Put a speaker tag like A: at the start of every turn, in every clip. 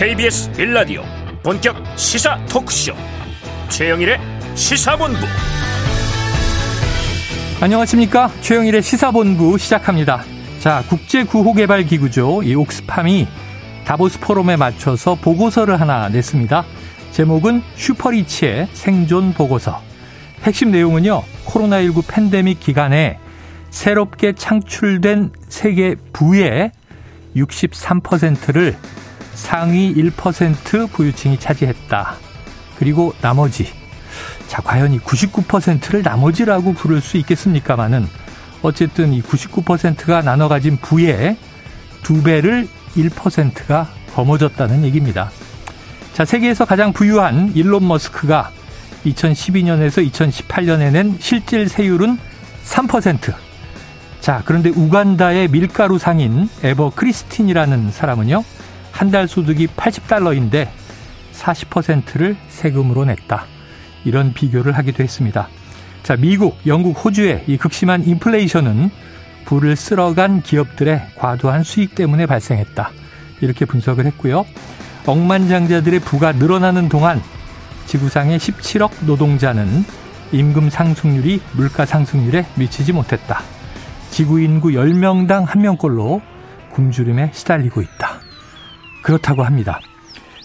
A: KBS 빌라디오 본격 시사 토크쇼. 최영일의 시사본부.
B: 안녕하십니까? 최영일의 시사본부 시작합니다. 자 국제구호개발기구죠. 이 옥스팜이 다보스 포럼에 맞춰서 보고서를 하나 냈습니다. 제목은 슈퍼리치의 생존 보고서. 핵심 내용은요 코로나19 팬데믹 기간에 새롭게 창출된 세계 부의 63%를 상위 1% 부유층이 차지했다. 그리고 나머지. 자, 과연 이 99%를 나머지라고 부를 수 있겠습니까마는 어쨌든 이 99%가 나눠 가진 부의 두 배를 1%가 거머졌다는 얘기입니다. 자, 세계에서 가장 부유한 일론 머스크가 2012년에서 2018년에 낸 실질 세율은 3%. 자, 그런데 우간다의 밀가루 상인 에버 크리스틴이라는 사람은요, 한 달 소득이 80달러인데 40%를 세금으로 냈다. 이런 비교를 하기도 했습니다. 자, 미국, 영국, 호주의 이 극심한 인플레이션은 부를 쓸어간 기업들의 과도한 수익 때문에 발생했다. 이렇게 분석을 했고요. 억만장자들의 부가 늘어나는 동안 지구상의 17억 노동자는 임금 상승률이 물가 상승률에 미치지 못했다. 지구 인구 10명당 1명꼴로 굶주림에 시달리고 있다. 그렇다고 합니다.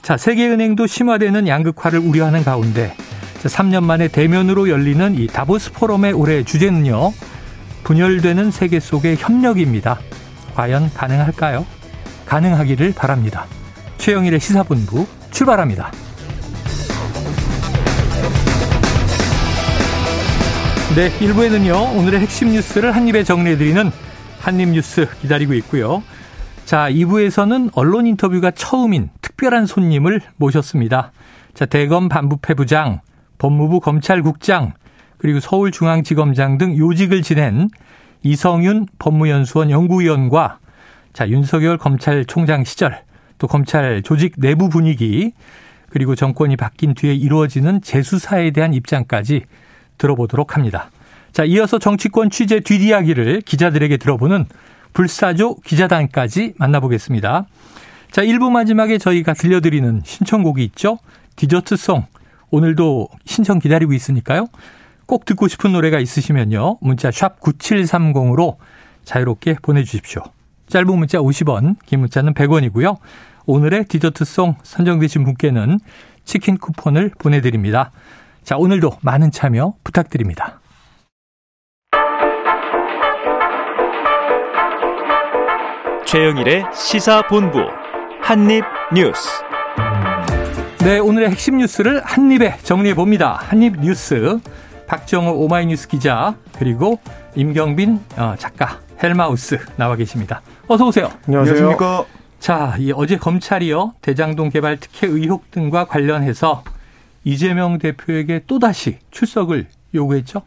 B: 자, 세계은행도 심화되는 양극화를 우려하는 가운데 자, 3년 만에 대면으로 열리는 이 다보스 포럼의 올해 주제는요. 분열되는 세계 속의 협력입니다. 과연 가능할까요? 가능하기를 바랍니다. 최영일의 시사본부 출발합니다. 네, 1부에는요, 오늘의 핵심 뉴스를 한입에 정리해드리는 한입뉴스 기다리고 있고요. 자, 2부에서는 언론 인터뷰가 처음인 특별한 손님을 모셨습니다. 자, 대검 반부패 부장, 법무부 검찰국장, 그리고 서울중앙지검장 등 요직을 지낸 이성윤 법무연수원 연구위원과 자, 윤석열 검찰총장 시절, 또 검찰 조직 내부 분위기, 그리고 정권이 바뀐 뒤에 이루어지는 재수사에 대한 입장까지 들어보도록 합니다. 자, 이어서 정치권 취재 뒷이야기를 기자들에게 들어보는 불사조 기자단까지 만나보겠습니다. 자, 1부 마지막에 저희가 들려드리는 신청곡이 있죠? 디저트송. 오늘도 신청 기다리고 있으니까요. 꼭 듣고 싶은 노래가 있으시면요. 문자 샵 9730으로 자유롭게 보내주십시오. 짧은 문자 50원, 긴 문자는 100원이고요. 오늘의 디저트송 선정되신 분께는 치킨 쿠폰을 보내드립니다. 자, 오늘도 많은 참여 부탁드립니다.
A: 최영일의 시사본부 한입뉴스.
B: 네, 오늘의 핵심 뉴스를 한입에 정리해 봅니다. 한입뉴스 박정호 오마이뉴스 기자 그리고 임경빈 어, 작가 헬마우스 나와 계십니다. 어서 오세요.
C: 안녕하십니까.
B: 자, 이 어제 검찰이요 대장동 개발 특혜 의혹 등과 관련해서 이재명 대표에게 또다시 출석을 요구했죠?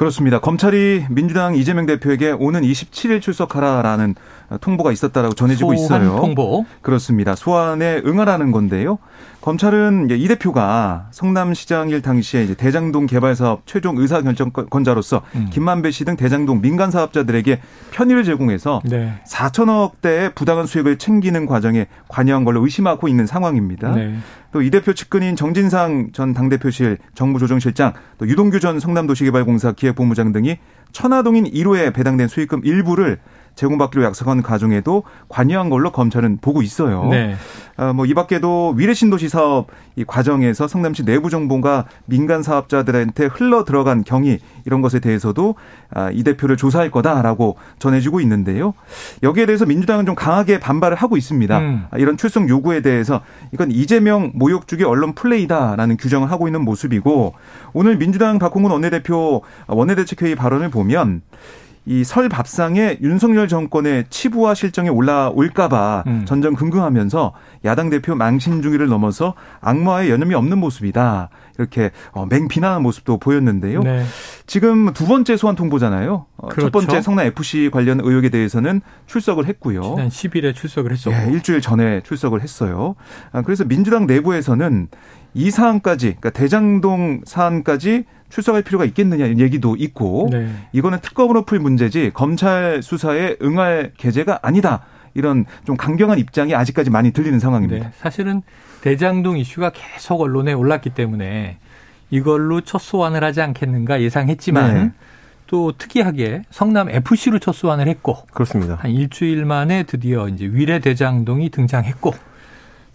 C: 그렇습니다. 검찰이 민주당 이재명 대표에게 오는 27일 출석하라라는 통보가 있었다라고 전해지고 있어요.
B: 통보.
C: 그렇습니다. 소환에 응하라는 건데요. 검찰은 이 대표가 성남시장일 당시에 이제 대장동 개발 사업 최종 의사 결정권자로서
B: 음.
C: 김만배 씨 등 대장동 민간 사업자들에게 편의를 제공해서
B: 네.
C: 4천억 대의 부당한 수익을 챙기는 과정에 관여한 걸로 의심하고 있는 상황입니다.
B: 네.
C: 또이 대표 측근인 정진상 전 당대표실 정무조정실장, 또 유동규 전 성남도시개발공사 기획본부장 등이 천화동인 1호에 배당된 수익금 일부를 제공받기로 약속한 과정에도 관여한 걸로 검찰은 보고 있어요.
B: 네.
C: 아, 뭐이 밖에도 위례신도시 사업 이 과정에서 성남시 내부 정보가 민간 사업자들한테 흘러 들어간 경위 이런 것에 대해서도 아, 이 대표를 조사할 거다라고 전해지고 있는데요. 여기에 대해서 민주당은 좀 강하게 반발을 하고 있습니다.
B: 음.
C: 아, 이런 출석 요구에 대해서 이건 이재명 모욕주기 언론 플레이다라는 규정을 하고 있는 모습이고 오늘 민주당 박홍근 원내대표 원내대책회의 발언을 보면 이 설 밥상에 윤석열 정권의 치부와 실정에 올라올까봐
B: 음.
C: 전전 긍긍하면서 야당 대표 망신 중위를 넘어서 악마의 여념이 없는 모습이다. 이렇게 어, 맹비난하는 모습도 보였는데요.
B: 네.
C: 지금 두 번째 소환 통보잖아요. 어,
B: 그렇죠.
C: 첫 번째 성남 FC 관련 의혹에 대해서는 출석을 했고요.
B: 지난 10일에 출석을 했었고.
C: 예, 일주일 전에 출석을 했어요. 아, 그래서 민주당 내부에서는 이 사안까지, 그러니까 대장동 사안까지 출석할 필요가 있겠느냐 이런 얘기도 있고
B: 네.
C: 이거는 특검으로 풀 문제지 검찰 수사에 응할 계제가 아니다. 이런 좀 강경한 입장이 아직까지 많이 들리는 상황입니다. 네,
B: 사실은 대장동 이슈가 계속 언론에 올랐기 때문에 이걸로 첫 소환을 하지 않겠는가 예상했지만 네. 또 특이하게 성남 FC로 첫 소환을 했고
D: 그렇습니다.
B: 한 일주일 만에 드디어 이제 위례 대장동이 등장했고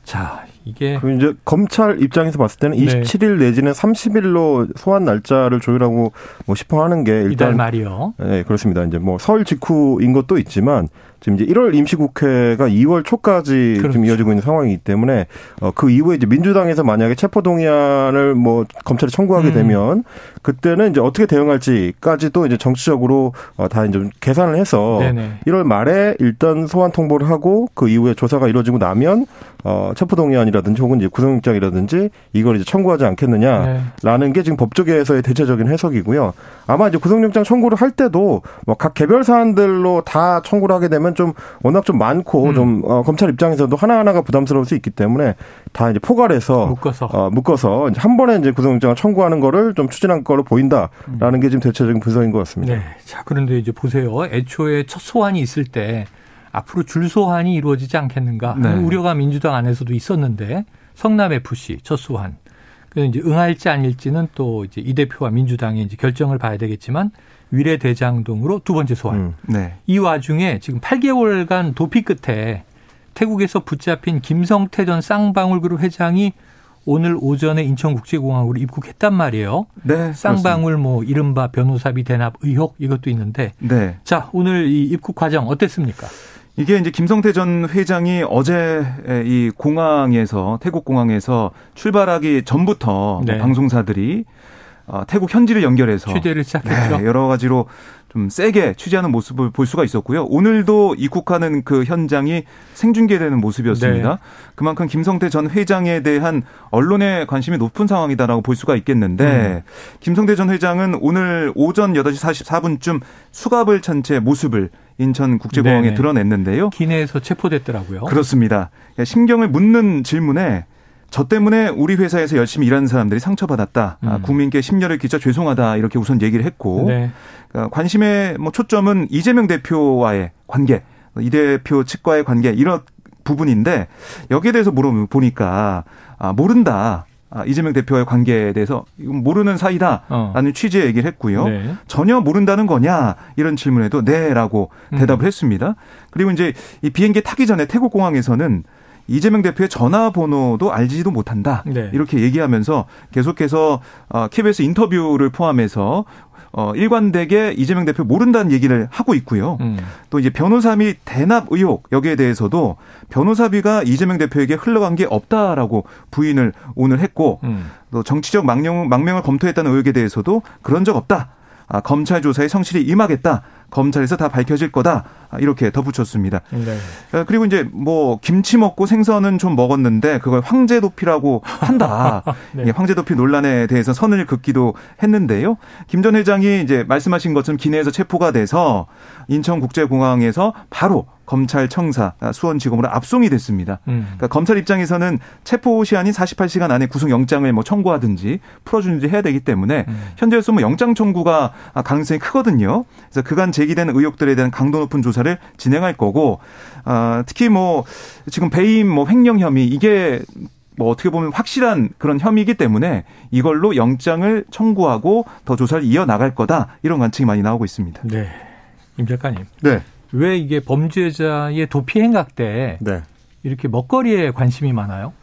B: 자, 이게
D: 그 이제 검찰 입장에서 봤을 때는 네. 27일 내지는 30일로 소환 날짜를 조율하고 뭐 싶어 하는 게 일단
B: 이달 말이요.
D: 네, 그렇습니다. 이제 뭐 설 직후인 것도 있지만 지금 이제 1월 임시국회가 2월 초까지 그렇죠. 좀 이어지고 있는 상황이기 때문에 어, 그 이후에 이제 민주당에서 만약에 체포동의안을 뭐 검찰에 청구하게 음. 되면 그때는 이제 어떻게 대응할지까지도 이제 정치적으로 어, 다 이제 계산을 해서 네네. 1월 말에 일단 소환 통보를 하고 그 이후에 조사가 이루어지고 나면 어, 체포동의안이라든지 혹은 이제 구속영장이라든지 이걸 이제 청구하지 않겠느냐라는 네. 게 지금 법조계에서의 대체적인 해석이고요. 아마 이제 구속영장 청구를 할 때도 뭐 각 개별 사안들로 다 청구를 하게 되면 좀 워낙 좀 많고 음. 좀 어, 검찰 입장에서도 하나하나가 부담스러울 수 있기 때문에 다 이제 포괄해서
B: 묶어서
D: 어, 묶어서 한 번에 이제 구속영장을 청구하는 거를 좀 추진한 거로 보인다라는 음. 게 지금 대체적인 분석인 것 같습니다.
B: 네. 자, 그런데 이제 보세요. 애초에 첫 소환이 있을 때 앞으로 줄 소환이 이루어지지 않겠는가 네. 우려가 민주당 안에서도 있었는데 성남 FC 첫 소환 그 이제 응할지 아닐지는 또 이제 이 대표와 민주당이 이제 결정을 봐야 되겠지만 위례 대장동으로 두 번째 소환. 음, 네. 이 와중에 지금 8개월간 도피 끝에 태국에서 붙잡힌 김성태 전 쌍방울그룹 회장이 오늘 오전에 인천국제공항으로 입국했단 말이에요. 네. 쌍방울 뭐 이른바 변호사비 대납 의혹 이것도 있는데. 네. 자, 오늘 이 입국 과정 어땠습니까?
C: 이게 이제 김성태 전 회장이 어제 이 공항에서 태국 공항에서 출발하기 전부터 네. 방송사들이 어, 태국 현지를 연결해서
B: 취재를 시작했죠.
C: 네, 여러 가지로 좀 세게 취재하는 모습을 볼 수가 있었고요. 오늘도 입국하는 그 현장이 생중계되는 모습이었습니다. 네. 그만큼 김성태 전 회장에 대한 언론의 관심이 높은 상황이다라고 볼 수가 있겠는데 음. 김성태 전 회장은 오늘 오전 8시 44분쯤 수갑을 찬 채 모습을 인천국제공항에 네네. 드러냈는데요.
B: 기내에서 체포됐더라고요.
C: 그렇습니다. 심경을 묻는 질문에 저 때문에 우리 회사에서 열심히 일하는 사람들이 상처받았다. 아, 음. 국민께 심려를 끼쳐 죄송하다. 이렇게 우선 얘기를 했고 네. 그러니까 관심의 뭐 초점은 이재명 대표와의 관계, 이 대표 측과의 관계 이런 부분인데 여기에 대해서 물어보니까 아, 모른다. 아, 이재명 대표와의 관계에 대해서 이건 모르는 사이다라는 어. 취지의 얘기를 했고요. 네. 전혀 모른다는 거냐 이런 질문에도 네라고 음. 대답을 음. 했습니다. 그리고 이제 이 비행기 타기 전에 태국 공항에서는 이재명 대표의 전화번호도 알지도 못한다. 네. 이렇게 얘기하면서 계속해서 KBS 어, 인터뷰를 포함해서 어, 일관되게 이재명 대표 모른다는 얘기를 하고 있고요. 음. 또 이제 변호사 및 대납 의혹 여기에 대해서도 변호사비가 이재명 대표에게 흘러간 게 없다라고 부인을 오늘 했고 음. 또 정치적 망명, 망명을 검토했다는 의혹에 대해서도 그런 적 없다. 아, 검찰 조사에 성실히 임하겠다. 검찰에서 다 밝혀질 거다. 이렇게 덧붙였습니다. 네. 어, 그리고 이제 뭐 김치 먹고 생선은 좀 먹었는데 그걸 황제 도피라고 한다. 네. 황제 도피 논란에 대해서 선을 긋기도 했는데요. 김 전 회장이 이제 말씀하신 것처럼 기내에서 체포가 돼서 인천국제공항에서 바로 검찰청사 아, 수원지검으로 압송이 됐습니다. 음. 그러니까 검찰 입장에서는 체포 시한이 48시간 안에 구속영장을 뭐 청구하든지 풀어주는지 해야 되기 때문에 음. 현재로서 뭐 영장 청구가 가능성이 크거든요. 그래서 그간 제기된 의혹들에 대한 강도 높은 조사를 진행할 거고 아, 특히 뭐 지금 배임 뭐 횡령 혐의 이게 뭐 어떻게 보면 확실한 그런 혐의이기 때문에 이걸로 영장을 청구하고 더 조사를 이어 나갈 거다 이런 관측이 많이 나오고 있습니다.
B: 네, 임 작가님. 네. 왜 이게 범죄자의 도피 행각 때 네. 이렇게 먹거리에 관심이 많아요?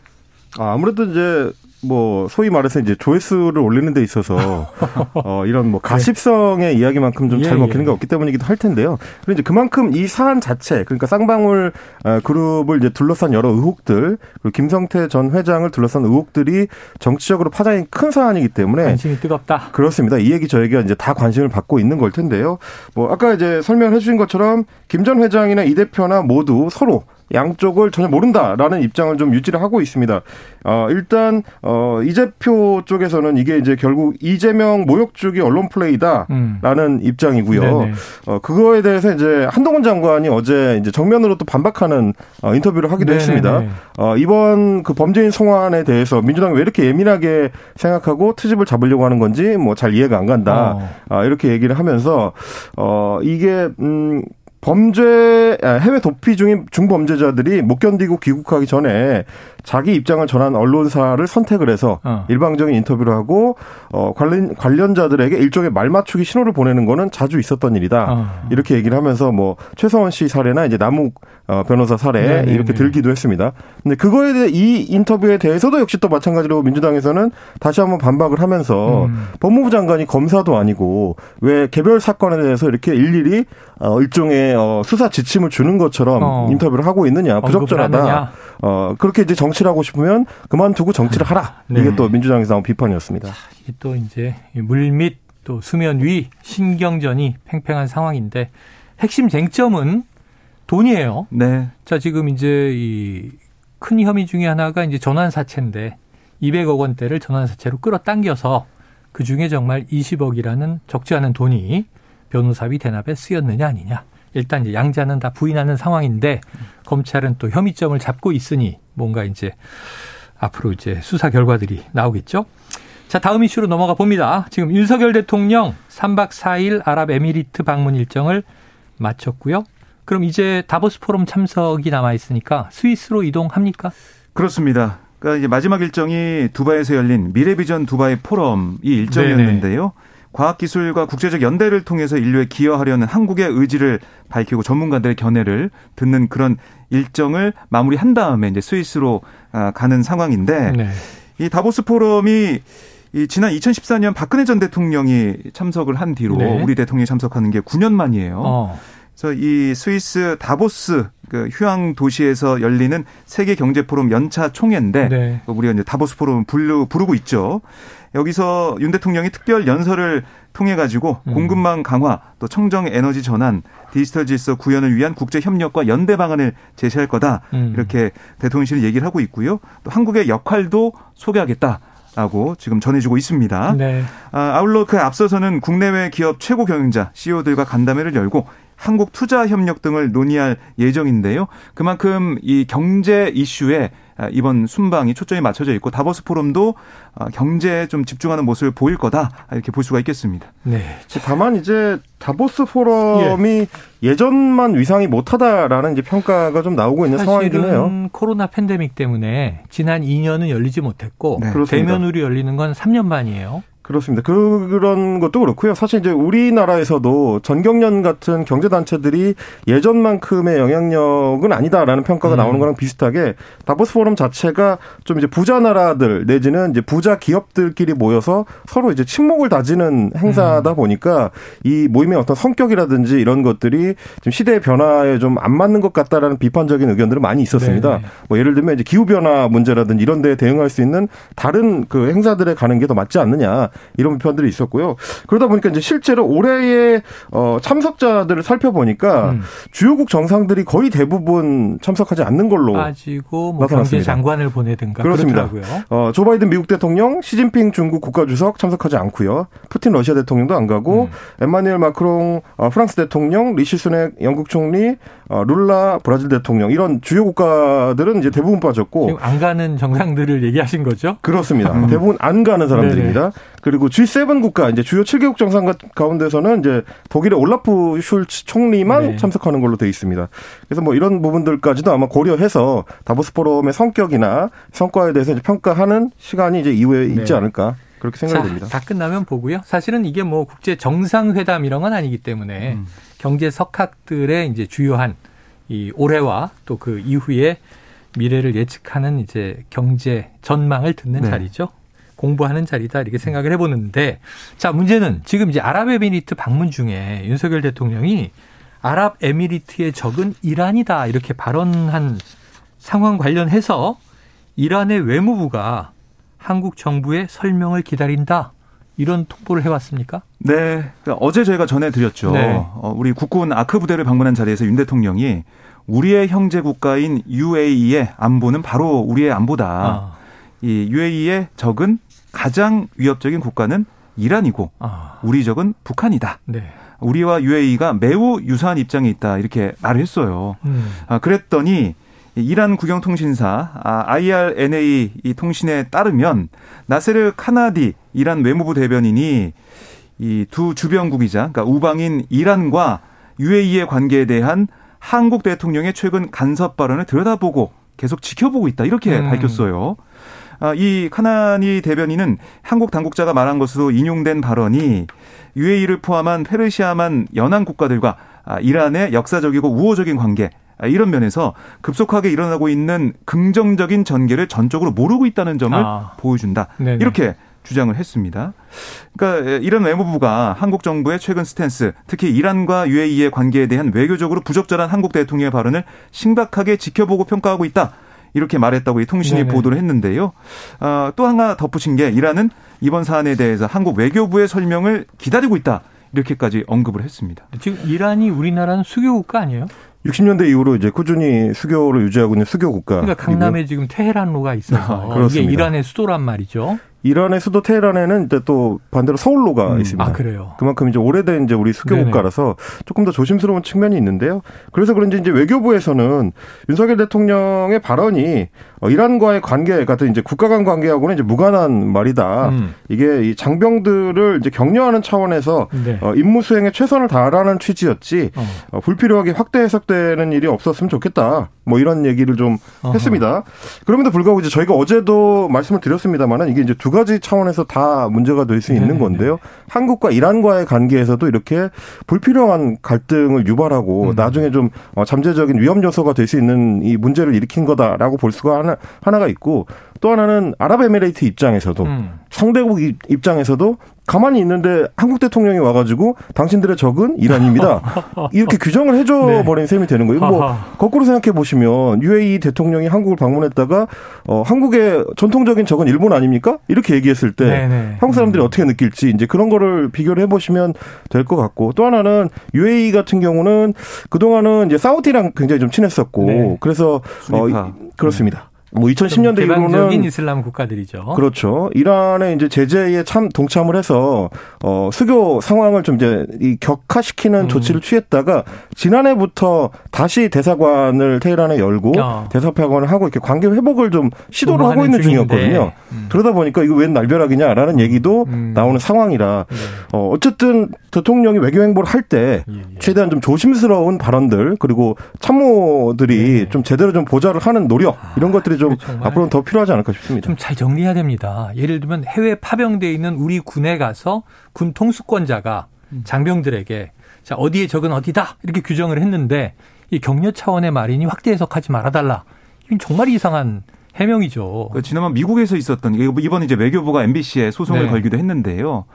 D: 아, 아무래도 이제 뭐 소위 말해서 이제 조회수를 올리는 데 있어서 어 이런 뭐 가십성의 네. 이야기만큼 좀잘 예, 먹히는 예. 게 없기 때문이기도 할 텐데요. 그리고 이제 그만큼 이 사안 자체 그러니까 쌍방울 어, 그룹을 이제 둘러싼 여러 의혹들 그리고 김성태 전 회장을 둘러싼 의혹들이 정치적으로 파장이 큰 사안이기 때문에
B: 관심이 뜨겁다.
D: 그렇습니다. 이 얘기 저희가 이제 다 관심을 받고 있는 걸 텐데요. 뭐 아까 이제 설명해 주신 것처럼 김 전 회장이나 이 대표나 모두 서로 양쪽을 전혀 모른다라는 입장을 좀 유지를 하고 있습니다. 어, 일단 어, 이재표 쪽에서는 이게 이제 결국 이재명 모욕주기 언론 플레이다라는 음. 입장이고요. 네네. 어, 그거에 대해서 이제 한동훈 장관이 어제 이제 정면으로 또 반박하는 어, 인터뷰를 하기도 네네네. 했습니다. 어, 이번 그 범죄인 송환에 대해서 민주당이 왜 이렇게 예민하게 생각하고 트집을 잡으려고 하는 건지 뭐 잘 이해가 안 간다. 어. 아, 이렇게 얘기를 하면서 어, 이게 음 범죄 아, 해외 도피 중인 중범죄자들이 못 견디고 귀국하기 전에 자기 입장을 전한 언론사를 선택을 해서 어. 일방적인 인터뷰를 하고 어 관련 관련자들에게 일종의 말 맞추기 신호를 보내는 거는 자주 있었던 일이다. 어. 이렇게 얘기를 하면서 뭐 최서원 씨 사례나 이제 남욱 어 변호사 사례 네네 네, 이렇게 네. 들기도 했습니다. 근데 그거에 대해 이 인터뷰에 대해서도 역시 또 마찬가지로 민주당에서는 다시 한번 반박을 하면서 음. 법무부 장관이 검사도 아니고 왜 개별 사건에 대해서 이렇게 일일이 어 일종의 어 수사 지침을 주는 것처럼 어. 인터뷰를 하고 있느냐 부적절하다. 어 그렇게 이제 정 정치를 하고 싶으면 그만두고 정치를 하라. 네. 이게 또 민주당에서 나온 비판이었습니다. 자,
B: 이게 또 이제 물밑 또 수면 위 신경전이 팽팽한 상황인데 핵심 쟁점은 돈이에요. 네. 자, 지금 이제 이 큰 혐의 중에 하나가 이제 전환 사채인데 200억 원대를 전환 사채로 끌어당겨서 그 중에 정말 20억이라는 적지 않은 돈이 변호사비 대납에 쓰였느냐 아니냐. 일단 이제 양자는 다 부인하는 상황인데 검찰은 또 혐의점을 잡고 있으니 뭔가 이제 앞으로 이제 수사 결과들이 나오겠죠. 자, 다음 이슈로 넘어가 봅니다. 지금 윤석열 대통령 3박 4일 아랍에미리트 방문 일정을 마쳤고요. 그럼 이제 다보스 포럼 참석이 남아 있으니까 스위스로 이동합니까?
C: 그렇습니다. 그러니까 이제 마지막 일정이 두바이에서 열린 미래비전 두바이 포럼이 일정이었는데요. 네네. 과학기술과 국제적 연대를 통해서 인류에 기여하려는 한국의 의지를 밝히고 전문가들의 견해를 듣는 그런 일정을 마무리한 다음에 이제 스위스로 아, 가는 상황인데 네. 이 다보스 포럼이 이 지난 2014년 박근혜 전 대통령이 참석을 한 뒤로 네. 우리 대통령이 참석하는 게 9년 만이에요. 어. 그래서 이 스위스 다보스 그 휴양 도시에서 열리는 세계 경제 포럼 연차 총회인데 네. 우리가 이제 다보스 포럼 부르, 부르고 있죠. 여기서 윤 대통령이 특별 연설을 통해 가지고 음. 공급망 강화, 또 청정 에너지 전환, 디지털 질서 구현을 위한 국제 협력과 연대 방안을 제시할 거다. 음. 이렇게 대통령실은 얘기를 하고 있고요. 또 한국의 역할도 소개하겠다. 라고 지금 전해주고 있습니다. 네. 아, 아울러 그 앞서서는 국내외 기업 최고 경영자 CEO들과 간담회를 열고 한국 투자 협력 등을 논의할 예정인데요. 그만큼 이 경제 이슈에 아, 이번 순방이 초점이 맞춰져 있고 다보스 포럼도 아, 경제에 좀 집중하는 모습을 보일 거다 이렇게 볼 수가 있겠습니다.
D: 네. 다만 이제 다보스 포럼이 예. 전만 위상이 못하다라는 이제 평가가 좀 나오고 있는 상황이긴 해요.
B: 코로나 팬데믹 때문에 지난 2년은 열리지 못했고 네. 대면으로 열리는 건 3년 만이에요.
D: 그렇습니다. 그런 것도 그렇고요. 사실 이제 우리나라에서도 전경련 같은 경제단체들이 예전만큼의 영향력은 아니다라는 평가가 음. 나오는 거랑 비슷하게 다보스 포럼 자체가 좀 이제 부자 나라들 내지는 이제 부자 기업들끼리 모여서 서로 이제 침묵을 다지는 행사다 음. 보니까 이 모임의 어떤 성격이라든지 이런 것들이 좀 시대의 변화에 좀 안 맞는 것 같다라는 비판적인 의견들은 많이 있었습니다. 네네. 뭐 예를 들면 이제 기후 변화 문제라든지 이런 데에 대응할 수 있는 다른 그 행사들에 가는 게 더 맞지 않느냐. 이런 표현들이 있었고요. 그러다 보니까 이제 실제로 올해의 어, 참석자들을 살펴보니까 음. 주요국 정상들이 거의 대부분 참석하지 않는 걸로
B: 빠지고 뭐 경제 장관을 보내든가 그렇습니다. 그렇더라고요.
D: 어, 조 바이든 미국 대통령, 시진핑 중국 국가주석 참석하지 않고요. 푸틴 러시아 대통령도 안 가고 음. 엠마누엘 마크롱 어, 프랑스 대통령, 리시 수넥 영국 총리, 어, 룰라 브라질 대통령 이런 주요 국가들은 이제 대부분 빠졌고
B: 지금 안 가는 정상들을 얘기하신 거죠?
D: 그렇습니다. 음. 대부분 안 가는 사람들입니다. 네네. 그리고 G7 국가 이제 주요 7개국 정상 가운데서는 이제 독일의 올라프 슐츠 총리만 네. 참석하는 걸로 돼 있습니다. 그래서 뭐 이런 부분들까지도 아마 고려해서 다보스 포럼의 성격이나 성과에 대해서 평가하는 시간이 이제 이후에 네. 있지 않을까 그렇게 생각이 됩니다.
B: 다 끝나면 보고요. 사실은 이게 뭐 국제 정상회담 이런 건 아니기 때문에 음. 경제 석학들의 이제 주요한 이 올해와 또 그 이후에 미래를 예측하는 이제 경제 전망을 듣는 네. 자리죠. 공부하는 자리다 이렇게 생각을 해보는데 자 문제는 지금 이제 아랍에미리트 방문 중에 윤석열 대통령이 아랍에미리트의 적은 이란이다 이렇게 발언한 상황 관련해서 이란의 외무부가 한국 정부의 설명을 기다린다 이런 통보를 해왔습니까?
C: 네, 그러니까 어제 저희가 전해드렸죠. 네. 어, 우리 국군 아크 부대를 방문한 자리에서 윤 대통령이 우리의 형제 국가인 UAE의 안보는 바로 우리의 안보다. 아. 이 UAE의 적은 가장 위협적인 국가는 이란이고 아. 우리 적은 북한이다. 네. 우리와 UAE가 매우 유사한 입장에 있다 이렇게 말을 했어요. 음. 아, 그랬더니 이란 국영통신사 IRNA 이 통신에 따르면 나세르 카나디 이란 외무부 대변인이 이 두 주변국이자 그러니까 우방인 이란과 UAE의 관계에 대한 한국 대통령의 최근 간섭 발언을 들여다보고 계속 지켜보고 있다 이렇게 음. 밝혔어요. 아, 이 카나니 대변인은 한국 당국자가 말한 것으로 인용된 발언이 UAE를 포함한 페르시아만 연안 국가들과 아, 이란의 역사적이고 우호적인 관계 아, 이런 면에서 급속하게 일어나고 있는 긍정적인 전개를 전적으로 모르고 있다는 점을 아. 보여준다. 네네. 이렇게 주장을 했습니다. 그러니까 이런 외무부가 한국 정부의 최근 스탠스, 특히 이란과 UAE의 관계에 대한 외교적으로 부적절한 한국 대통령의 발언을 심각하게 지켜보고 평가하고 있다. 이렇게 말했다고 이 통신이 네네. 보도를 했는데요. 어, 또 하나 덧붙인 게 이란은 이번 사안에 대해서 한국 외교부의 설명을 기다리고 있다. 이렇게까지 언급을 했습니다.
B: 지금 이란이 우리나라는 수교 국가 아니에요?
D: 60년대 이후로 이제 꾸준히 수교를 유지하고 있는 수교 국가.
B: 그러니까 강남에 지금 테헤란로가 있어서 아, 이게 이란의 수도란 말이죠.
D: 이란의 수도 테헤란에는 이제 또 반대로 서울로가 음. 있습니다.
B: 아, 그래요?
D: 그만큼 이제 오래된 이제 우리 수교 국가라서 조금 더 조심스러운 측면이 있는데요. 그래서 그런지 이제 외교부에서는 윤석열 대통령의 발언이 어, 이란과의 관계 같은 이제 국가 간 관계하고는 이제 무관한 말이다. 음. 이게 이 장병들을 이제 격려하는 차원에서 네. 어, 임무 수행에 최선을 다하라는 취지였지 어. 어, 불필요하게 확대 해석되는 일이 없었으면 좋겠다. 뭐 이런 얘기를 좀 어허. 했습니다. 그럼에도 불구하고 이제 저희가 어제도 말씀을 드렸습니다만은 이게 이제 두 가지 차원에서 다 문제가 될 수 있는 네네. 건데요. 한국과 이란과의 관계에서도 이렇게 불필요한 갈등을 유발하고 음. 나중에 좀 어, 잠재적인 위험 요소가 될 수 있는 이 문제를 일으킨 거다라고 볼 수가 하나 하나가 있고 또 하나는 아랍에미레이트 입장에서도 음. 상대국 입장에서도 가만히 있는데 한국 대통령이 와가지고 당신들의 적은 이란입니다. 이렇게 규정을 해줘 네. 버린 셈이 되는 거예요. 뭐 거꾸로 생각해 보시면 UAE 대통령이 한국을 방문했다가 어, 한국의 전통적인 적은 일본 아닙니까? 이렇게 얘기했을 때 네네. 네. 한국 사람들이 음. 어떻게 느낄지 이제 그런 거를 비교를 해보시면 될 것 같고 또 하나는 UAE 같은 경우는 그 동안은 이제 사우디랑 굉장히 좀 친했었고 네. 그래서 어, 그렇습니다. 뭐 2010년대
B: 이후로는 이슬람 국가들이죠.
D: 그렇죠. 이란의 이제 제재에 참 동참을 해서 어 수교 상황을 좀 이제 이 격화시키는 음. 조치를 취했다가 지난해부터 다시 대사관을 테헤란에 열고 어. 대사파관을 하고 이렇게 관계 회복을 좀 시도를 하고 있는 중인데. 중이었거든요. 음. 그러다 보니까 이거 웬 날벼락이냐라는 얘기도 음. 나오는 상황이라 네. 어 어쨌든 대통령이 외교 행보를 할때 예, 예. 최대한 좀 조심스러운 발언들 그리고 참모들이 네. 좀 제대로 좀 보좌를 하는 노력 이런 것들이 좀 앞으로는 더 필요하지 않을까 싶습니다.
B: 좀 잘 정리해야 됩니다. 예를 들면 해외 파병돼 있는 우리 군에 가서 군 통수권자가 음. 장병들에게 자 어디에 적은 어디다 이렇게 규정을 했는데 이 격려 차원의 말이니 확대 해석하지 말아달라. 이건 정말 이상한 해명이죠.
C: 그 지난번 미국에서 있었던 이번 이제 외교부가 MBC에 소송을 네. 걸기도 했는데요.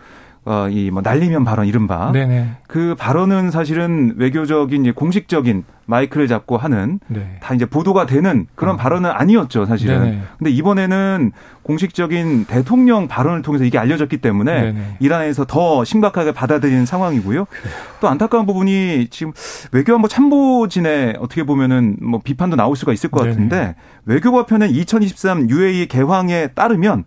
C: 어, 이 뭐 날리면 발언 이른바 네네. 그 발언은 사실은 외교적인 이제 공식적인 마이크를 잡고 하는 네. 다 이제 보도가 되는 그런 어. 발언은 아니었죠 사실은. 네네. 근데 이번에는 공식적인 대통령 발언을 통해서 이게 알려졌기 때문에 네네. 이란에서 더 심각하게 받아들이는 상황이고요. 또 안타까운 부분이 지금 외교안보 참모진에 어떻게 보면은 뭐 비판도 나올 수가 있을 것 같은데 외교부 편은 2023 UAE 개황에 따르면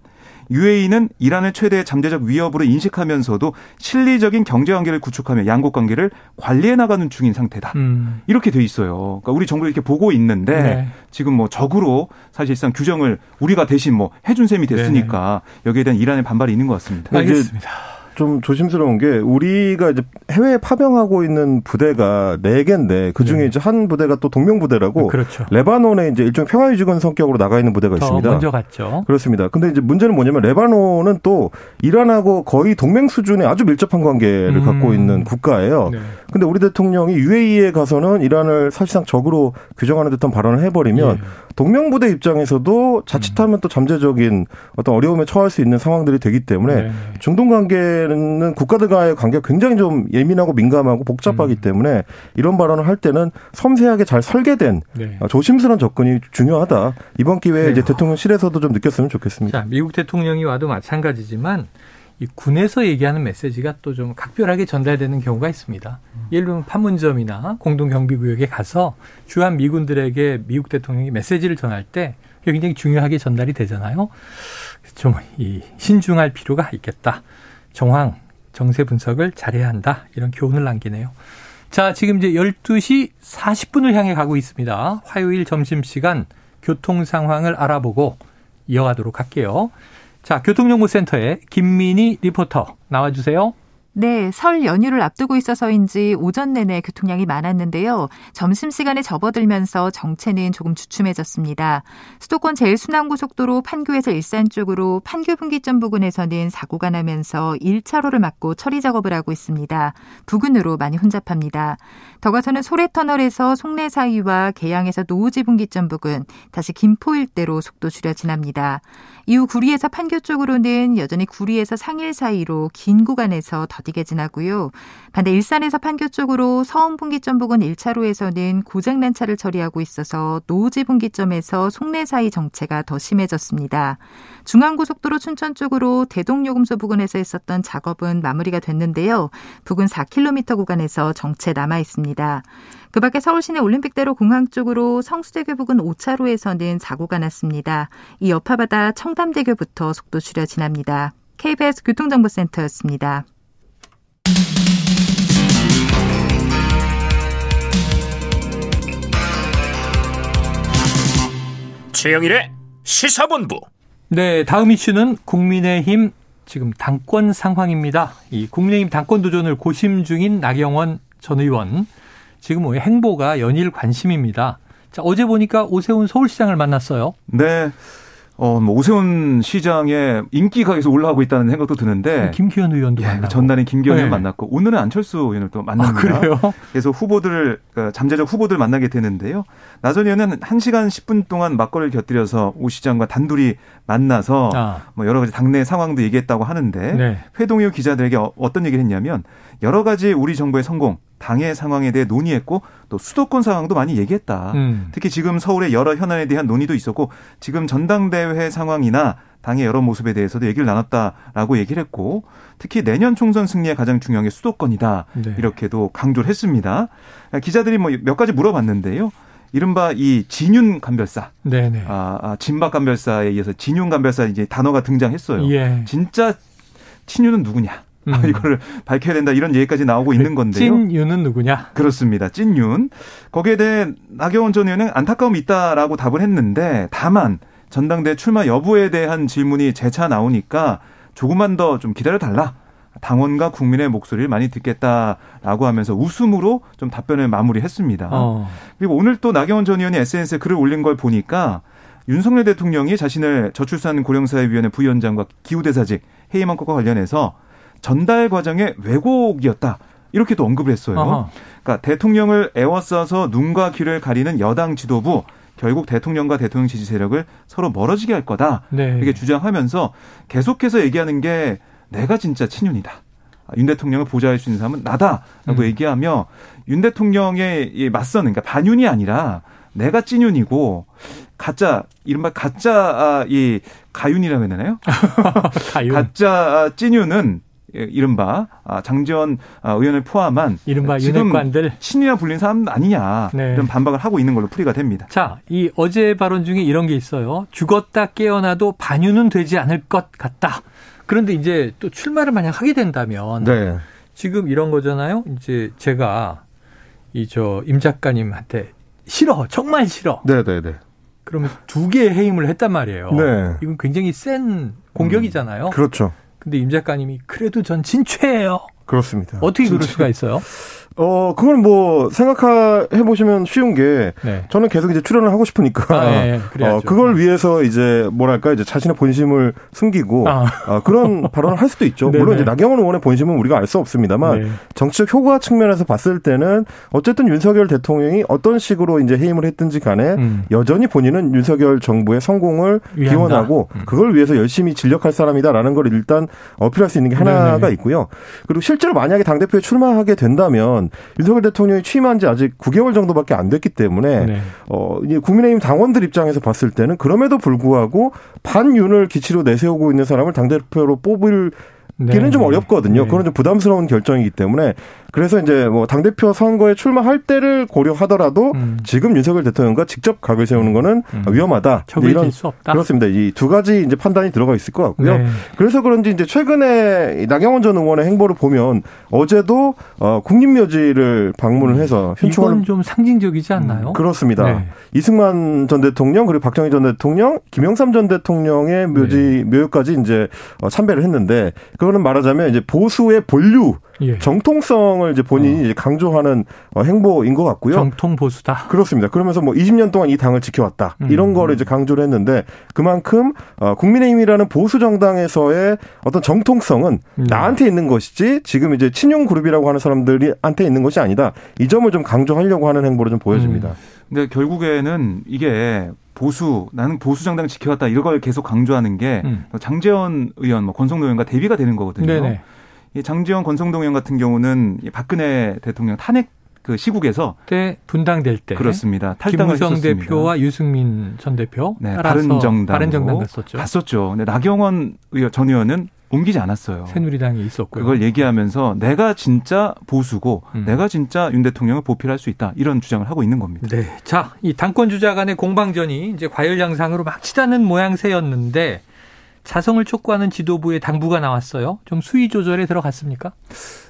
C: UAE는 이란을 최대의 잠재적 위협으로 인식하면서도 실리적인 경제 관계를 구축하며 양국 관계를 관리해 나가는 중인 상태다. 음. 이렇게 돼 있어요. 그러니까 우리 정부 이렇게 보고 있는데 네. 지금 뭐 적으로 사실상 규정을 우리가 대신 뭐 해준 셈이 됐으니까 네 여기에 대한 이란의 반발이 있는 것 같습니다.
B: 알겠습니다.
D: 좀 조심스러운 게 우리가 이제 해외에 파병하고 있는 부대가 네 개인데 그 중에 네. 이제 한 부대가 또 동명 부대라고 그렇죠. 레바논에 이제 일종 평화유지군 성격으로 나가 있는 부대가 있습니다.
B: 먼저 갔죠.
D: 그렇습니다. 근데 이제 문제는 뭐냐면 레바논은 또 이란하고 거의 동맹 수준의 아주 밀접한 관계를 음. 갖고 있는 국가예요. 네. 근데 우리 대통령이 UAE에 가서는 이란을 사실상 적으로 규정하는 듯한 발언을 해버리면 예. 동명 부대 입장에서도 자칫하면 음. 또 잠재적인 어떤 어려움에 처할 수 있는 상황들이 되기 때문에 네. 중동 관계 때는 국가들과의 관계가 굉장히 좀 예민하고 민감하고 복잡하기 음. 때문에 이런 발언을 할 때는 섬세하게 잘 설계된 네. 조심스러운 접근이 중요하다. 이번 기회에 네. 이제 대통령실에서도 좀 느꼈으면 좋겠습니다.
B: 자, 미국 대통령이 와도 마찬가지지만 이 군에서 얘기하는 메시지가 또 좀 각별하게 전달되는 경우가 있습니다. 음. 예를 들면 판문점이나 공동경비구역에 가서 주한 미군들에게 미국 대통령이 메시지를 전할 때 굉장히 중요하게 전달이 되잖아요. 좀 이 신중할 필요가 있겠다. 정황, 정세 분석을 잘해야 한다. 이런 교훈을 남기네요. 자, 지금 이제 12시 40분을 향해 가고 있습니다. 화요일 점심시간 교통 상황을 알아보고 이어가도록 할게요. 자, 교통정보센터에 김민희 리포터 나와주세요.
E: 네, 설 연휴를 앞두고 있어서인지 오전 내내 교통량이 많았는데요. 점심시간에 접어들면서 정체는 조금 주춤해졌습니다. 수도권 제일순환고속도로 판교에서 일산 쪽으로 판교 분기점 부근에서는 사고가 나면서 1차로를 막고 처리 작업을 하고 있습니다. 부근으로 많이 혼잡합니다. 더 가서는 소래터널에서 송내 사이와 계양에서 노우지 분기점 부근, 다시 김포 일대로 속도 줄여 지납니다. 이후 구리에서 판교 쪽으로는 여전히 구리에서 상일 사이로 긴 구간에서 더 디게 지나고요. 반대 일산에서 판교 쪽으로 서운 분기점 부근 1차로에서는 고장난 차를 처리하고 있어서 노지 분기점에서 송내 사이 정체가 더 심해졌습니다. 중앙고속도로 춘천 쪽으로 대동요금소 부근에서 있었던 작업은 마무리가 됐는데요. 부근 4km 구간에서 정체 남아 있습니다. 그 밖에 서울시내 올림픽대로 공항 쪽으로 성수대교 부근 5차로에서는 사고가 났습니다. 이 여파바다 청담대교부터 속도 줄여 지납니다. KBS 교통정보센터였습니다.
A: 최영일의 시사본부.
B: 네, 다음 이슈는 국민의힘 지금 당권 상황입니다. 이 국민의힘 당권 도전을 고심 중인 나경원 전 의원. 지금 뭐 행보가 연일 관심입니다. 자, 어제 보니까 오세훈 서울시장을 만났어요.
C: 네. 어, 뭐 오세훈 시장의 인기가 계속 올라가고 있다는 생각도 드는데
B: 김기현 의원도 예, 만나고
C: 전날엔 김기현 의원 네. 만났고 오늘은 안철수 의원을 또 만납니다.
B: 아, 그래요?
C: 그래서 후보들을 그러니까 잠재적 후보들 만나게 되는데요. 나전 의원은 1시간 10분 동안 막걸리를 곁들여서 오 시장과 단둘이 만나서 아. 뭐 여러 가지 당내 상황도 얘기했다고 하는데 네. 회동 이후 기자들에게 어, 어떤 얘기를 했냐면 여러 가지 우리 정부의 성공 당의 상황에 대해 논의했고 또 수도권 상황도 많이 얘기했다. 음. 특히 지금 서울의 여러 현안에 대한 논의도 있었고 지금 전당대회 상황이나 당의 여러 모습에 대해서도 얘기를 나눴다라고 얘기를 했고 특히 내년 총선 승리에 가장 중요한 게 수도권이다. 네. 이렇게도 강조를 했습니다. 기자들이 뭐 몇 가지 물어봤는데요. 이른바 이 진윤 감별사, 네네. 아, 아 진박 감별사에 이어서 진윤 감별사 이제 단어가 등장했어요. 예. 진짜 친윤은 누구냐? 음. 아, 이거를 밝혀야 된다 이런 얘기까지 나오고 그 있는 건데요.
B: 찐윤은 누구냐?
C: 그렇습니다. 찐윤. 거기에 대해 나경원 전 의원은 안타까움이 있다라고 답을 했는데 다만 전당대 출마 여부에 대한 질문이 재차 나오니까 조금만 더 좀 기다려 달라. 당원과 국민의 목소리를 많이 듣겠다라고 하면서 웃음으로 좀 답변을 마무리했습니다. 어. 그리고 오늘 또 나경원 전 의원이 SNS에 글을 올린 걸 보니까 윤석열 대통령이 자신을 저출산 고령사회위원회 부위원장과 기후대사직 해임안건과 관련해서 전달 과정의 왜곡이었다. 이렇게도 언급을 했어요. 아하. 그러니까 대통령을 애워싸서 눈과 귀를 가리는 여당 지도부 결국 대통령과 대통령 지지 세력을 서로 멀어지게 할 거다. 네. 이렇게 주장하면서 계속해서 얘기하는 게 내가 진짜 친윤이다. 윤 대통령을 보좌할 수 있는 사람은 나다라고 음. 얘기하며 윤 대통령의 맞서는 그러니까 반윤이 아니라 내가 찐윤이고 가짜 이른바 가짜 아, 이 가윤이라고 해야 되나요? 가윤. 가짜 찐윤은 예, 이른바 아, 장지원 아, 의원을 포함한
B: 이른바 윤핵관들
C: 신이라 불린 사람 아니냐 네. 이런 반박을 하고 있는 걸로 풀이가 됩니다.
B: 자, 이 어제 발언 중에 이런 게 있어요. 죽었다 깨어나도 반윤은 되지 않을 것 같다. 그런데 이제 또 출마를 만약 하게 된다면 네. 지금 이런 거잖아요. 이제 제가 이 저 임 작가님한테 싫어, 정말 싫어.
D: 네, 네, 네.
B: 그러면 두 개의 해임을 했단 말이에요. 네. 이건 굉장히 센 공격이잖아요. 음,
D: 그렇죠.
B: 근데 임 작가님이 그래도 전 진최예요.
D: 그렇습니다.
B: 어떻게 진짜. 그럴 수가 있어요?
D: 어, 그걸 뭐 생각해 보시면 쉬운 게 네. 저는 계속 이제 출연을 하고 싶으니까 아, 네, 어, 그걸 위해서 이제 뭐랄까 이제 자신의 본심을 숨기고 아. 어, 그런 발언을 할 수도 있죠. 물론 이제 나경원 의원의 본심은 우리가 알 수 없습니다만 네. 정치적 효과 측면에서 봤을 때는 어쨌든 윤석열 대통령이 어떤 식으로 이제 해임을 했든지 간에 음. 여전히 본인은 윤석열 정부의 성공을 위한다. 기원하고 음. 그걸 위해서 열심히 진력할 사람이다라는 걸 일단 어필할 수 있는 게 하나가. 있고요. 그리고 실 제로 만약에 당 대표에 출마하게 된다면 윤석열 대통령이 취임한 지 아직 9개월 정도밖에 안 됐기 때문에 네. 어 이제 국민의힘 당원들 입장에서 봤을 때는 그럼에도 불구하고 반윤을 기치로 내세우고 있는 사람을 당 대표로 뽑을 기는 네. 좀 어렵거든요. 네. 그건 좀 부담스러운 결정이기 때문에 그래서 이제 뭐 당 대표 선거에 출마할 때를 고려하더라도 음. 지금 윤석열 대통령과 직접 각을 세우는 거는 음. 위험하다.
B: 이런 수 없다.
D: 그렇습니다. 이 두 가지 이제 판단이 들어가 있을 것 같고요. 네. 그래서 그런지 이제 최근에 나경원 전 의원의 행보를 보면 어제도 어 국립묘지를 방문을 음. 해서
B: 현충을 이건 좀 상징적이지 않나요?
D: 음, 그렇습니다. 네. 이승만 전 대통령 그리고 박정희 전 대통령, 김영삼 전 대통령의 묘지 네. 묘역까지 이제 어, 참배를 했는데 그걸 이거는 말하자면 이제 보수의 본류 예. 정통성을 이제 본인이 어. 이제 강조하는 어, 행보인 것 같고요.
B: 정통 보수다.
D: 그렇습니다. 그러면서 뭐 20년 동안 이 당을 지켜왔다 음. 이런 거를 이제 강조를 했는데 그만큼 어, 국민의힘이라는 보수 정당에서의 어떤 정통성은 음. 나한테 있는 것이지 지금 이제 친윤 그룹이라고 하는 사람들이한테 있는 것이 아니다. 이 점을 좀 강조하려고 하는 행보를 좀 보여집니다. 음.
C: 근데 결국에는 이게 보수 나는 보수 정당 지켜왔다 이런 걸 계속 강조하는 게 음. 장재원 의원, 뭐 권성노 의원과 대비가 되는 거거든요. 네네. 이 장재원 권성동 의원 같은 경우는 박근혜 대통령 탄핵 그 시국에서
B: 때 분당될 때
C: 그렇습니다.
B: 탈당을 김무성 했었습니다. 대표와 유승민 전 대표
C: 네, 바른 정당
B: 바른 정당 갔었죠.
C: 갔었죠. 근데 나경원 의원 전 의원은 옮기지 않았어요.
B: 새누리당이 있었고요.
C: 그걸 얘기하면서 내가 진짜 보수고 음. 내가 진짜 윤 대통령을 보필할 수 있다 이런 주장을 하고 있는 겁니다.
B: 네, 자 이 당권 주자 간의 공방전이 이제 과열 양상으로 막 치닫는 모양새였는데 자성을 촉구하는 지도부의 당부가 나왔어요. 좀 수위 조절에 들어갔습니까?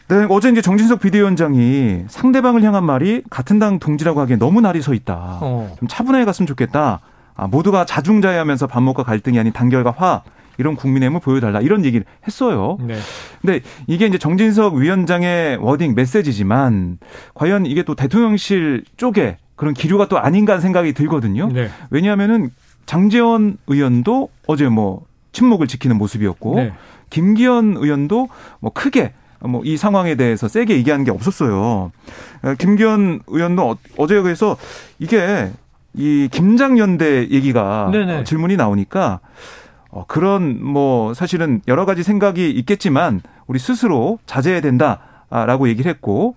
C: 네, 어제 이제 정진석 비대위원장이 상대방을 향한 말이 같은 당 동지라고 하기에 너무 날이 서 있다. 어. 좀 차분하게 갔으면 좋겠다. 아, 모두가 자중자애하면서 반목과 갈등이 아닌 단결과 화 이런 국민의힘을 보여달라 이런 얘기를 했어요. 네. 근데 이게 이제 정진석 위원장의 워딩 메시지지만 과연 이게 또 대통령실 쪽에 그런 기류가 또 아닌가 생각이 들거든요. 네. 왜냐하면은 장재원 의원도 어제 뭐 침묵을 지키는 모습이었고 네. 김기현 의원도 뭐 크게 뭐 이 상황에 대해서 세게 얘기하는 게 없었어요. 김기현 의원도 어, 어제 그래서 이게 이 김장연대 얘기가 네네. 질문이 나오니까 어, 그런 뭐 사실은 여러 가지 생각이 있겠지만 우리 스스로 자제해야 된다. 라고 얘기를 했고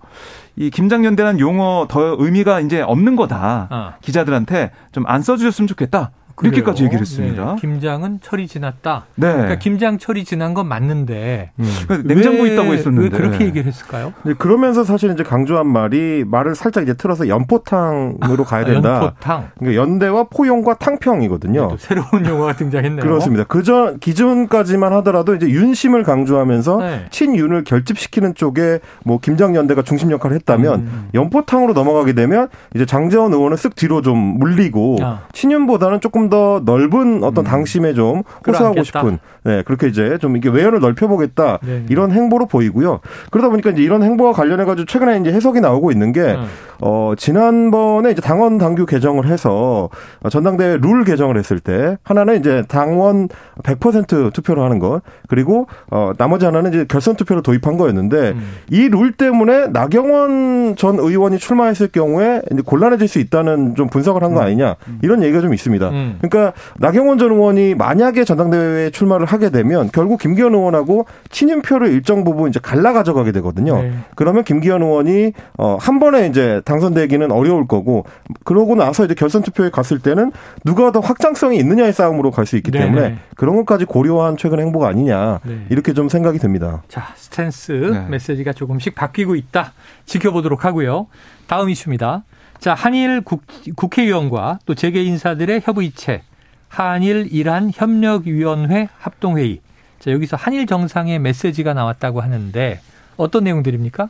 C: 이 김장연대라는 용어 더 의미가 이제 없는 거다. 아. 기자들한테 좀 안 써주셨으면 좋겠다. 이렇게까지 얘기를 했습니다.
B: 네. 김장은 철이 지났다. 네. 그러니까 김장 철이 지난 건 맞는데 음.
C: 그러니까 냉장고 있다고 했었는데
B: 왜 그렇게 얘기를 했을까요?
D: 네, 그러면서 사실 이제 강조한 말이 말을 살짝 이제 틀어서 연포탕으로 가야 아, 된다.
B: 연포탕.
D: 그러니까 연대와 포용과 탕평이거든요.
B: 네, 새로운 용어가 등장했네요.
D: 그렇습니다. 그전 기준까지만 하더라도 이제 윤심을 강조하면서 네. 친윤을 결집시키는 쪽에 뭐 김장 연대가 중심 역할을 했다면 음. 연포탕으로 넘어가게 되면 이제 장재원 의원은 쓱 뒤로 좀 물리고 아. 친윤보다는 조금 조금 더 넓은 어떤 음. 당심에 좀 호소하고 싶은 네 그렇게 이제 좀 이게 외연을 넓혀보겠다 네. 이런 행보로 보이고요. 그러다 보니까 이제 이런 행보와 관련해 가지고 최근에 이제 해석이 나오고 있는 게 음. 어, 지난번에 이제 당원 당규 개정을 해서 전당대회 룰 개정을 했을 때 하나는 이제 당원 100% 투표로 하는 것 그리고 어, 나머지 하나는 이제 결선 투표를 도입한 거였는데 음. 이룰 때문에 나경원 전 의원이 출마했을 경우에 이제 곤란해질 수 있다는 좀 분석을 한거 음. 아니냐 이런 얘기가 좀 있습니다. 음. 그러니까 나경원 전 의원이 만약에 전당대회에 출마를 하게 되면 결국 김기현 의원하고 친윤표를 일정 부분 이제 갈라 가져가게 되거든요. 네. 그러면 김기현 의원이 어, 한 번에 이제 당선되기는 어려울 거고 그러고 나서 이제 결선 투표에 갔을 때는 누가 더 확장성이 있느냐의 싸움으로 갈 수 있기 네네. 때문에 네. 그런 것까지 고려한 최근 행보가 아니냐 네. 이렇게 좀 생각이 듭니다.
B: 자 스탠스 네. 메시지가 조금씩 바뀌고 있다 지켜보도록 하고요. 다음 이슈입니다. 자 한일 국, 국회의원과 또 재계 인사들의 협의체 한일 이란 협력위원회 합동회의. 자 여기서 한일 정상의 메시지가 나왔다고 하는데 어떤 내용들입니까?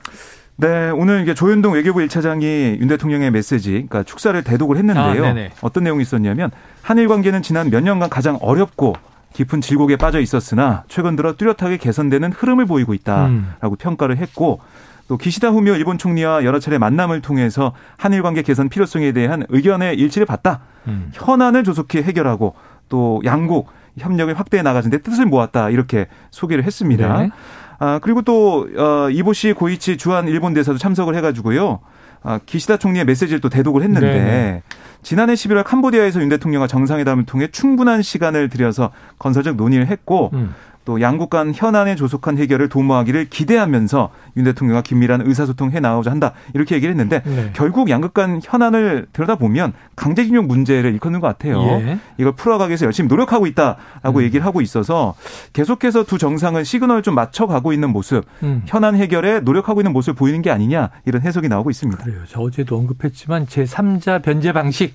C: 네, 오늘 이게 조현동 외교부 1차장이 윤 대통령의 메시지, 그러니까 축사를 대독을 했는데요. 아, 어떤 내용이 있었냐면 한일 관계는 지난 몇 년간 가장 어렵고 깊은 질곡에 빠져 있었으나 최근 들어 뚜렷하게 개선되는 흐름을 보이고 있다라고 음. 평가를 했고 또 기시다 후미오 일본 총리와 여러 차례 만남을 통해서 한일 관계 개선 필요성에 대한 의견의 일치를 봤다. 음. 현안을 조속히 해결하고 또 양국 협력을 확대해 나가는 데 뜻을 모았다 이렇게 소개를 했습니다. 네. 아, 그리고 또, 어, 이보시 고이치 주한 일본 대사도 참석을 해가지고요. 아, 기시다 총리의 메시지를 또 대독을 했는데 네 지난해 11월 캄보디아에서 윤 대통령과 정상회담을 통해 충분한 시간을 들여서 건설적 논의를 했고 음. 또 양국 간 현안에 조속한 해결을 도모하기를 기대하면서 윤 대통령과 긴밀한 의사소통 해 나가고자 한다 이렇게 얘기를 했는데 네. 결국 양국 간 현안을 들여다보면 강제징용 문제를 일컫는 것 같아요. 예. 이걸 풀어가기 위해서 열심히 노력하고 있다라고 음. 얘기를 하고 있어서 계속해서 두 정상은 시그널을 좀 맞춰가고 있는 모습, 음. 현안 해결에 노력하고 있는 모습을 보이는 게 아니냐 이런 해석이 나오고 있습니다.
B: 그래요. 저 어제도 언급했지만 제3자 변제 방식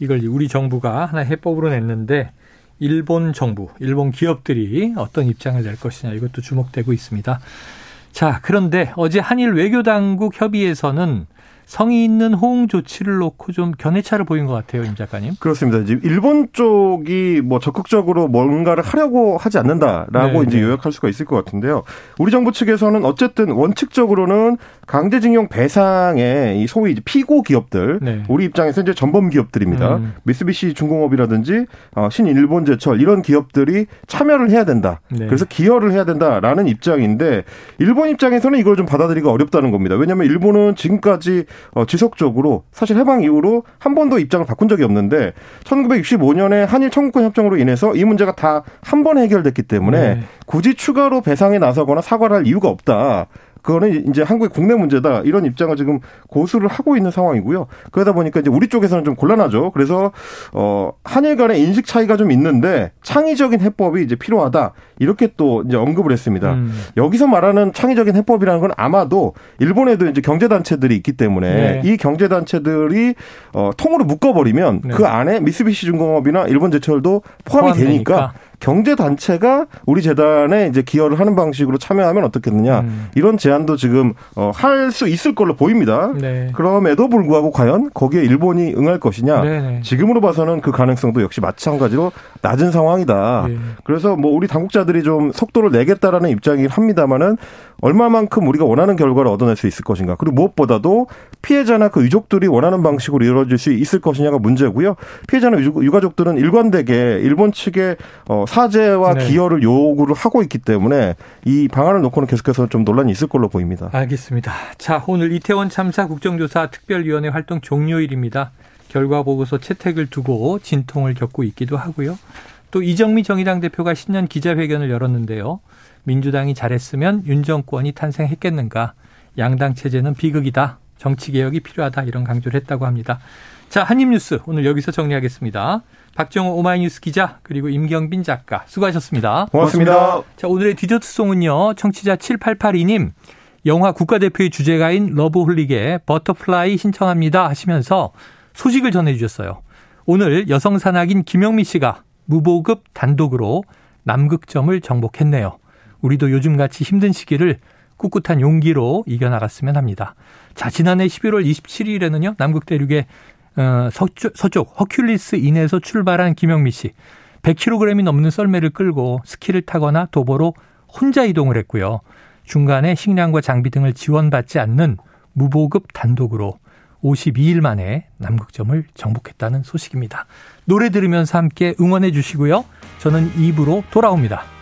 B: 이걸 우리 정부가 하나 해법으로 냈는데 일본 정부, 일본 기업들이 어떤 입장을 낼 것이냐 이것도 주목되고 있습니다. 자, 그런데 어제 한일 외교당국 협의에서는 성의 있는 호응 조치를 놓고 좀 견해차를 보인 것 같아요, 임 작가님.
D: 그렇습니다. 지금 일본 쪽이 뭐 적극적으로 뭔가를 하려고 하지 않는다라고 네, 이제 네. 요약할 수가 있을 것 같은데요. 우리 정부 측에서는 어쨌든 원칙적으로는 강제징용 배상에 이 소위 피고 기업들, 네. 우리 입장에서 이제 전범 기업들입니다. 음. 미쓰비시 중공업이라든지 어, 신일본제철 이런 기업들이 참여를 해야 된다. 네. 그래서 기여를 해야 된다라는 입장인데 일본 입장에서는 이걸 좀 받아들이기가 어렵다는 겁니다. 왜냐하면 일본은 지금까지 어, 지속적으로 사실 해방 이후로 한 번도 입장을 바꾼 적이 없는데 1965년에 한일 청구권 협정으로 인해서 이 문제가 다 한 번 해결됐기 때문에 네. 굳이 추가로 배상에 나서거나 사과를 할 이유가 없다. 그거는 이제 한국의 국내 문제다 이런 입장을 지금 고수를 하고 있는 상황이고요. 그러다 보니까 이제 우리 쪽에서는 좀 곤란하죠. 그래서 어 한일 간의 인식 차이가 좀 있는데 창의적인 해법이 이제 필요하다 이렇게 또 이제 언급을 했습니다. 음. 여기서 말하는 창의적인 해법이라는 건 아마도 일본에도 이제 경제 단체들이 있기 때문에 네. 이 경제 단체들이 어 통으로 묶어버리면 네. 그 안에 미쓰비시 중공업이나 일본제철도 포함이 되니까, 되니까. 경제 단체가 우리 재단에 이제 기여를 하는 방식으로 참여하면 어떻겠느냐 음. 이런 제안도 지금 어, 할 수 있을 걸로 보입니다. 네. 그럼에도 불구하고 과연 거기에 일본이 응할 것이냐 네네. 네. 지금으로 봐서는 그 가능성도 역시 마찬가지로 낮은 상황이다. 네. 그래서 뭐 우리 당국자들이 좀 속도를 내겠다라는 입장이긴 합니다만은 얼마만큼 우리가 원하는 결과를 얻어낼 수 있을 것인가. 그리고 무엇보다도 피해자나 그 유족들이 원하는 방식으로 이루어질 수 있을 것이냐가 문제고요. 피해자나 유가족들은 일관되게 일본 측의 어, 사죄와 네. 기여를 요구를 하고 있기 때문에 이 방안을 놓고는 계속해서 좀 논란이 있을 걸로 보입니다.
B: 알겠습니다. 자, 오늘 이태원 참사 국정조사 특별위원회 활동 종료일입니다. 결과 보고서 채택을 두고 진통을 겪고 있기도 하고요. 또 이정미 정의당 대표가 신년 기자회견을 열었는데요. 민주당이 잘했으면 윤 정권이 탄생했겠는가. 양당 체제는 비극이다. 정치 개혁이 필요하다. 이런 강조를 했다고 합니다. 자, 한입뉴스 오늘 여기서 정리하겠습니다. 박정호 오마이뉴스 기자 그리고 임경빈 작가 수고하셨습니다.
D: 고맙습니다.
B: 자, 오늘의 디저트송은요. 청취자 7882님 영화 국가대표의 주제가인 러브홀릭의 Butterfly 신청합니다 하시면서 소식을 전해주셨어요. 오늘 여성 산악인 김영미 씨가 무보급 단독으로 남극점을 정복했네요. 우리도 요즘같이 힘든 시기를 꿋꿋한 용기로 이겨나갔으면 합니다. 자, 지난해 11월 27일에는요, 남극 대륙의 어, 서쪽, 서쪽 허큘리스 인에서 출발한 김영미 씨. 100kg이 넘는 썰매를 끌고 스키를 타거나 도보로 혼자 이동을 했고요. 중간에 식량과 장비 등을 지원받지 않는 무보급 단독으로 52일 만에 남극점을 정복했다는 소식입니다. 노래 들으면서 함께 응원해 주시고요. 저는 입으로 돌아옵니다.